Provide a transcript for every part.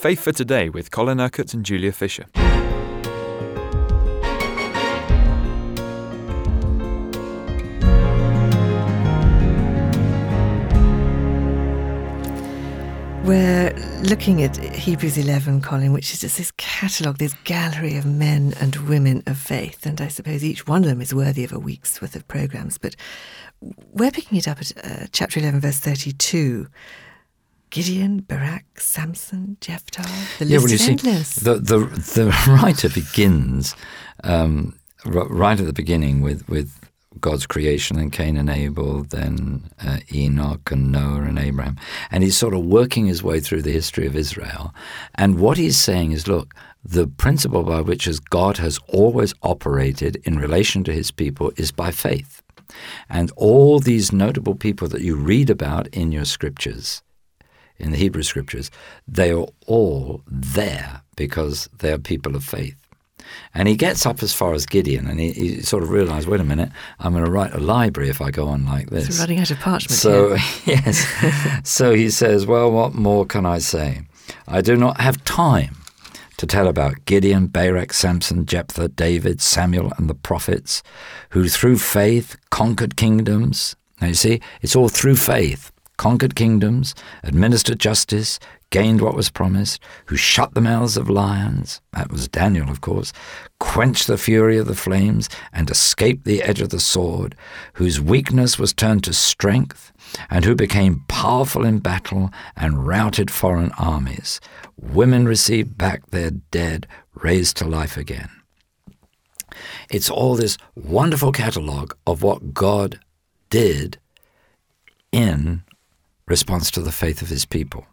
Faith for Today with Colin Urquhart and Julia Fisher. We're looking at Hebrews 11, Colin, which is just this catalogue, this gallery of men and women of faith. And I suppose each one of them is worthy of a week's worth of programmes. But we're picking it up at uh, chapter 11, verse 32. Gideon, Barak, Samson, Jephthah. The list yeah, well, you is see, endless. the, the, the writer begins um, r- right at the beginning with, with God's creation and Cain and Abel, then uh, Enoch and Noah and Abraham. And he's sort of working his way through the history of Israel. And what he's saying is look, the principle by which God has always operated in relation to his people is by faith. And all these notable people that you read about in your scriptures, in the Hebrew scriptures, they are all there because they are people of faith. And he gets up as far as Gideon and he, he sort of realized, wait a minute, I'm going to write a library if I go on like this. It's running out of parchment. So, yes. so he says, well, what more can I say? I do not have time to tell about Gideon, Barak, Samson, Jephthah, David, Samuel, and the prophets, who through faith conquered kingdoms. Now you see, it's all through faith. Conquered kingdoms, administered justice, gained what was promised, who shut the mouths of lions, that was Daniel, of course, quenched the fury of the flames, and escaped the edge of the sword, whose weakness was turned to strength, and who became powerful in battle and routed foreign armies. Women received back their dead, raised to life again. It's all this wonderful catalogue of what God did in response to the faith of his people.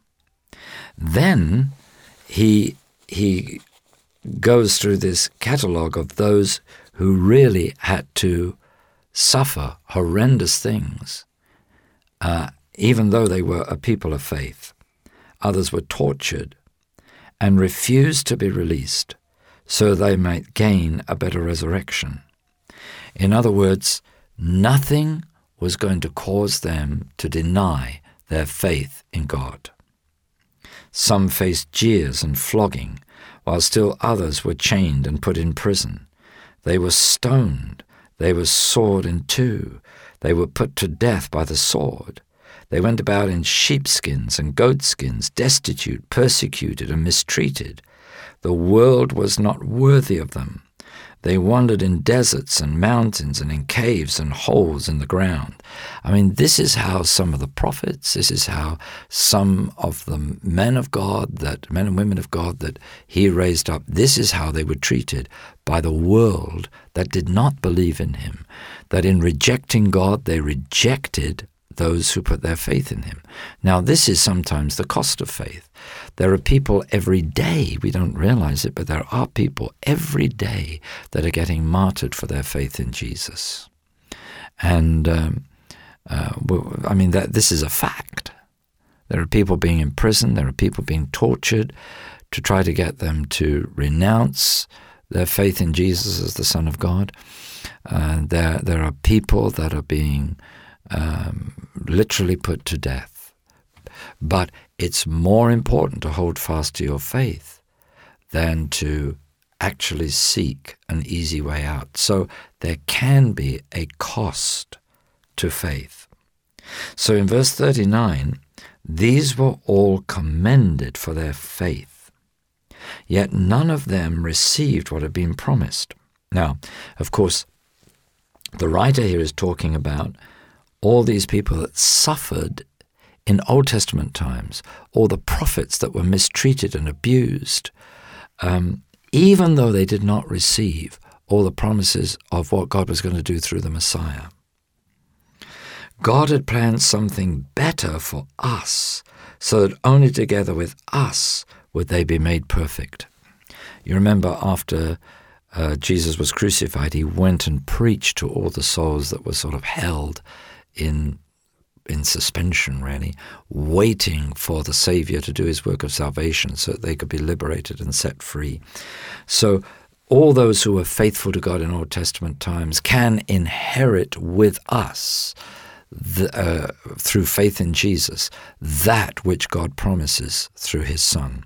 Then he he goes through this catalogue of those who really had to suffer horrendous things, uh, even though they were a people of faith. Others were tortured and refused to be released so they might gain a better resurrection. In other words, nothing was going to cause them to deny their faith in God. Some faced jeers and flogging, while still others were chained and put in prison. They were stoned, they were sawed in two, they were put to death by the sword. They went about in sheepskins and goatskins, destitute, persecuted, and mistreated. The world was not worthy of them. They wandered in deserts and mountains and in caves and holes in the ground. I mean, this is how some of the prophets, this is how some of the men of God, that men and women of God that he raised up, this is how they were treated by the world that did not believe in him. That in rejecting God, they rejected those who put their faith in him. Now, this is sometimes the cost of faith. There are people every day, we don't realize it, but there are people every day that are getting martyred for their faith in Jesus. And um, uh, I mean, that this is a fact. There are people being imprisoned, there are people being tortured to try to get them to renounce their faith in Jesus as the Son of God. Uh, there, there are people that are being um, literally put to death. But it's more important to hold fast to your faith than to actually seek an easy way out. So there can be a cost to faith. So in verse 39, these were all commended for their faith, yet none of them received what had been promised. Now, of course, the writer here is talking about all these people that suffered in Old Testament times, all the prophets that were mistreated and abused, um, even though they did not receive all the promises of what God was going to do through the Messiah. God had planned something better for us, so that only together with us would they be made perfect. You remember after uh, Jesus was crucified, he went and preached to all the souls that were sort of held in in suspension, really, waiting for the Savior to do his work of salvation so that they could be liberated and set free. So, all those who were faithful to God in Old Testament times can inherit with us, the, uh, through faith in Jesus, that which God promises through his Son.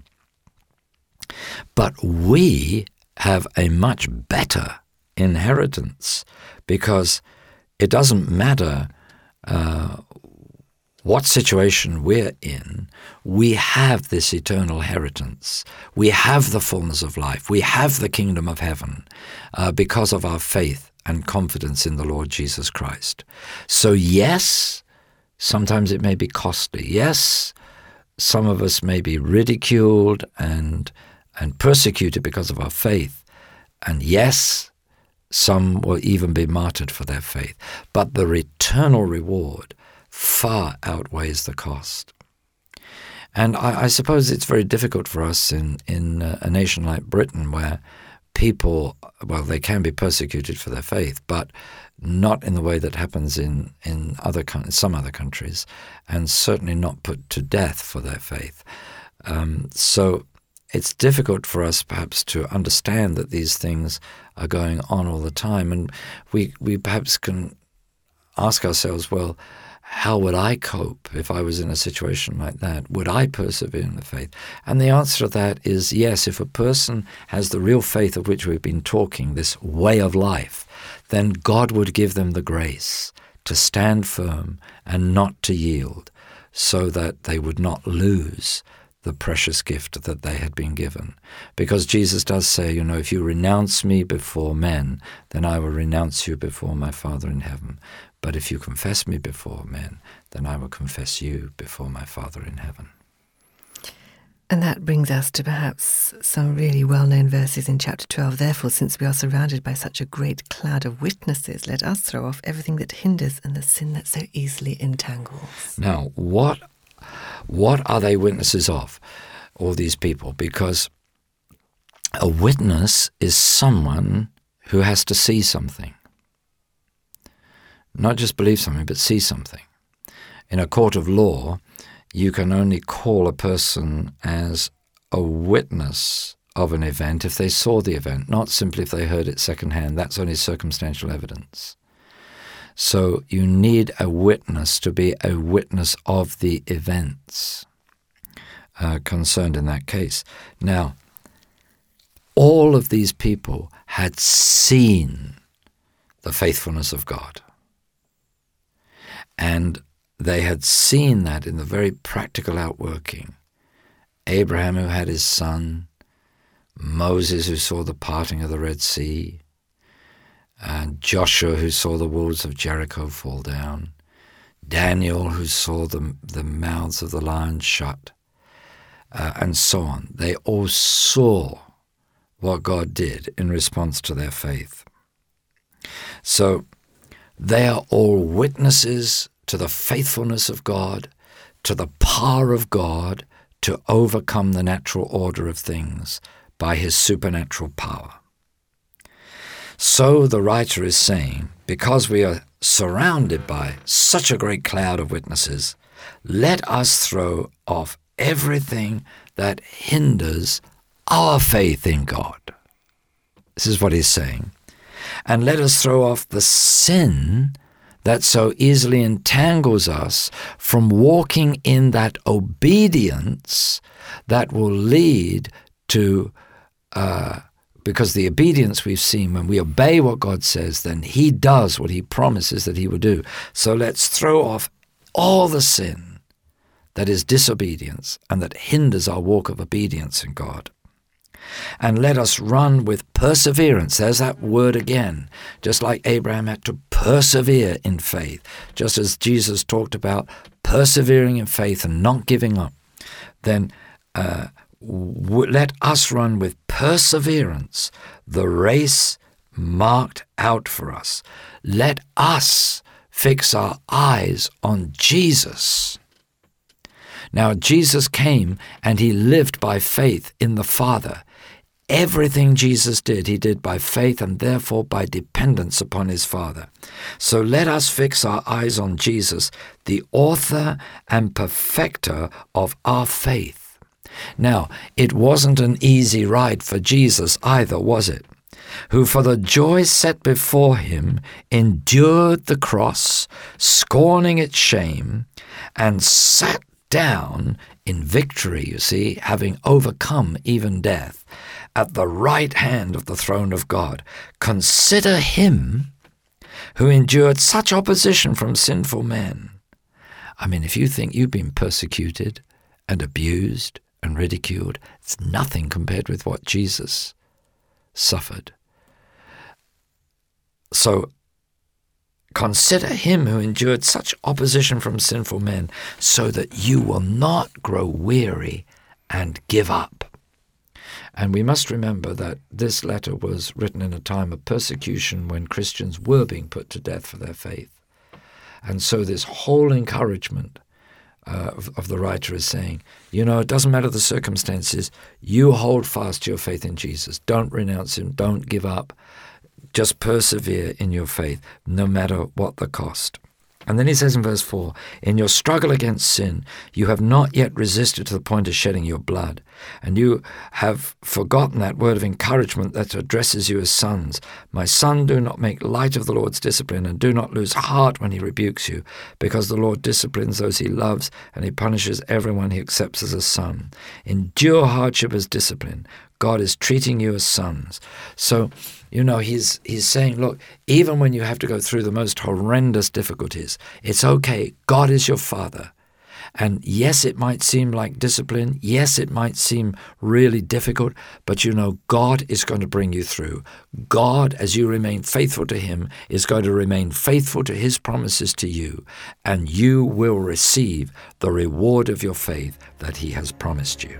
But we have a much better inheritance because it doesn't matter uh, what situation we're in, we have this eternal inheritance. We have the fullness of life. We have the kingdom of heaven uh, because of our faith and confidence in the Lord Jesus Christ. So, yes, sometimes it may be costly. Yes, some of us may be ridiculed and, and persecuted because of our faith. And yes, some will even be martyred for their faith. But the eternal reward far outweighs the cost. And I, I suppose it's very difficult for us in, in a nation like Britain where people, well, they can be persecuted for their faith, but not in the way that happens in, in other some other countries, and certainly not put to death for their faith. Um, so it's difficult for us perhaps to understand that these things are going on all the time, and we we perhaps can ask ourselves, well, how would I cope if I was in a situation like that? Would I persevere in the faith? And the answer to that is yes. If a person has the real faith of which we've been talking, this way of life, then God would give them the grace to stand firm and not to yield, so that they would not lose the precious gift that they had been given. Because Jesus does say, you know, if you renounce me before men, then I will renounce you before my Father in heaven. But if you confess me before men, then I will confess you before my Father in heaven. And that brings us to perhaps some really well known verses in chapter 12. Therefore, since we are surrounded by such a great cloud of witnesses, let us throw off everything that hinders and the sin that so easily entangles. Now, what, what are they witnesses of, all these people? Because a witness is someone who has to see something. Not just believe something, but see something. In a court of law, you can only call a person as a witness of an event if they saw the event, not simply if they heard it secondhand. That's only circumstantial evidence. So you need a witness to be a witness of the events uh, concerned in that case. Now, all of these people had seen the faithfulness of God. And they had seen that in the very practical outworking. Abraham, who had his son, Moses, who saw the parting of the Red Sea, and Joshua, who saw the walls of Jericho fall down, Daniel, who saw the, the mouths of the lions shut, uh, and so on. They all saw what God did in response to their faith. So they are all witnesses to the faithfulness of God, to the power of God to overcome the natural order of things by his supernatural power. So the writer is saying, because we are surrounded by such a great cloud of witnesses, let us throw off everything that hinders our faith in God. This is what he's saying. And let us throw off the sin that so easily entangles us from walking in that obedience that will lead to, uh, because the obedience we've seen, when we obey what God says, then He does what He promises that He will do. So let's throw off all the sin that is disobedience and that hinders our walk of obedience in God and let us run with perseverance. There's that word again. Just like Abraham had to persevere in faith, just as Jesus talked about persevering in faith and not giving up, then uh, let us run with perseverance the race marked out for us. Let us fix our eyes on Jesus. Now, Jesus came and he lived by faith in the Father. Everything Jesus did, he did by faith and therefore by dependence upon his Father. So let us fix our eyes on Jesus, the author and perfecter of our faith. Now, it wasn't an easy ride for Jesus either, was it? Who for the joy set before him endured the cross, scorning its shame, and sat down in victory, you see, having overcome even death at the right hand of the throne of God. Consider him who endured such opposition from sinful men. I mean, if you think you've been persecuted and abused and ridiculed, it's nothing compared with what Jesus suffered. So consider him who endured such opposition from sinful men, so that you will not grow weary and give up. And we must remember that this letter was written in a time of persecution when Christians were being put to death for their faith. And so, this whole encouragement uh, of, of, the writer is saying, you know, it doesn't matter the circumstances, you hold fast to your faith in Jesus. Don't renounce him, don't give up. Just persevere in your faith, no matter what the cost. And then he says in verse 4 In your struggle against sin, you have not yet resisted to the point of shedding your blood. And you have forgotten that word of encouragement that addresses you as sons. My son, do not make light of the Lord's discipline, and do not lose heart when he rebukes you, because the Lord disciplines those he loves, and he punishes everyone he accepts as a son. Endure hardship as discipline. God is treating you as sons. So, you know, he's he's saying, look, even when you have to go through the most horrendous difficulties, it's okay. God is your father. And yes, it might seem like discipline. Yes, it might seem really difficult, but you know, God is going to bring you through. God, as you remain faithful to Him, is going to remain faithful to His promises to you, and you will receive the reward of your faith that He has promised you.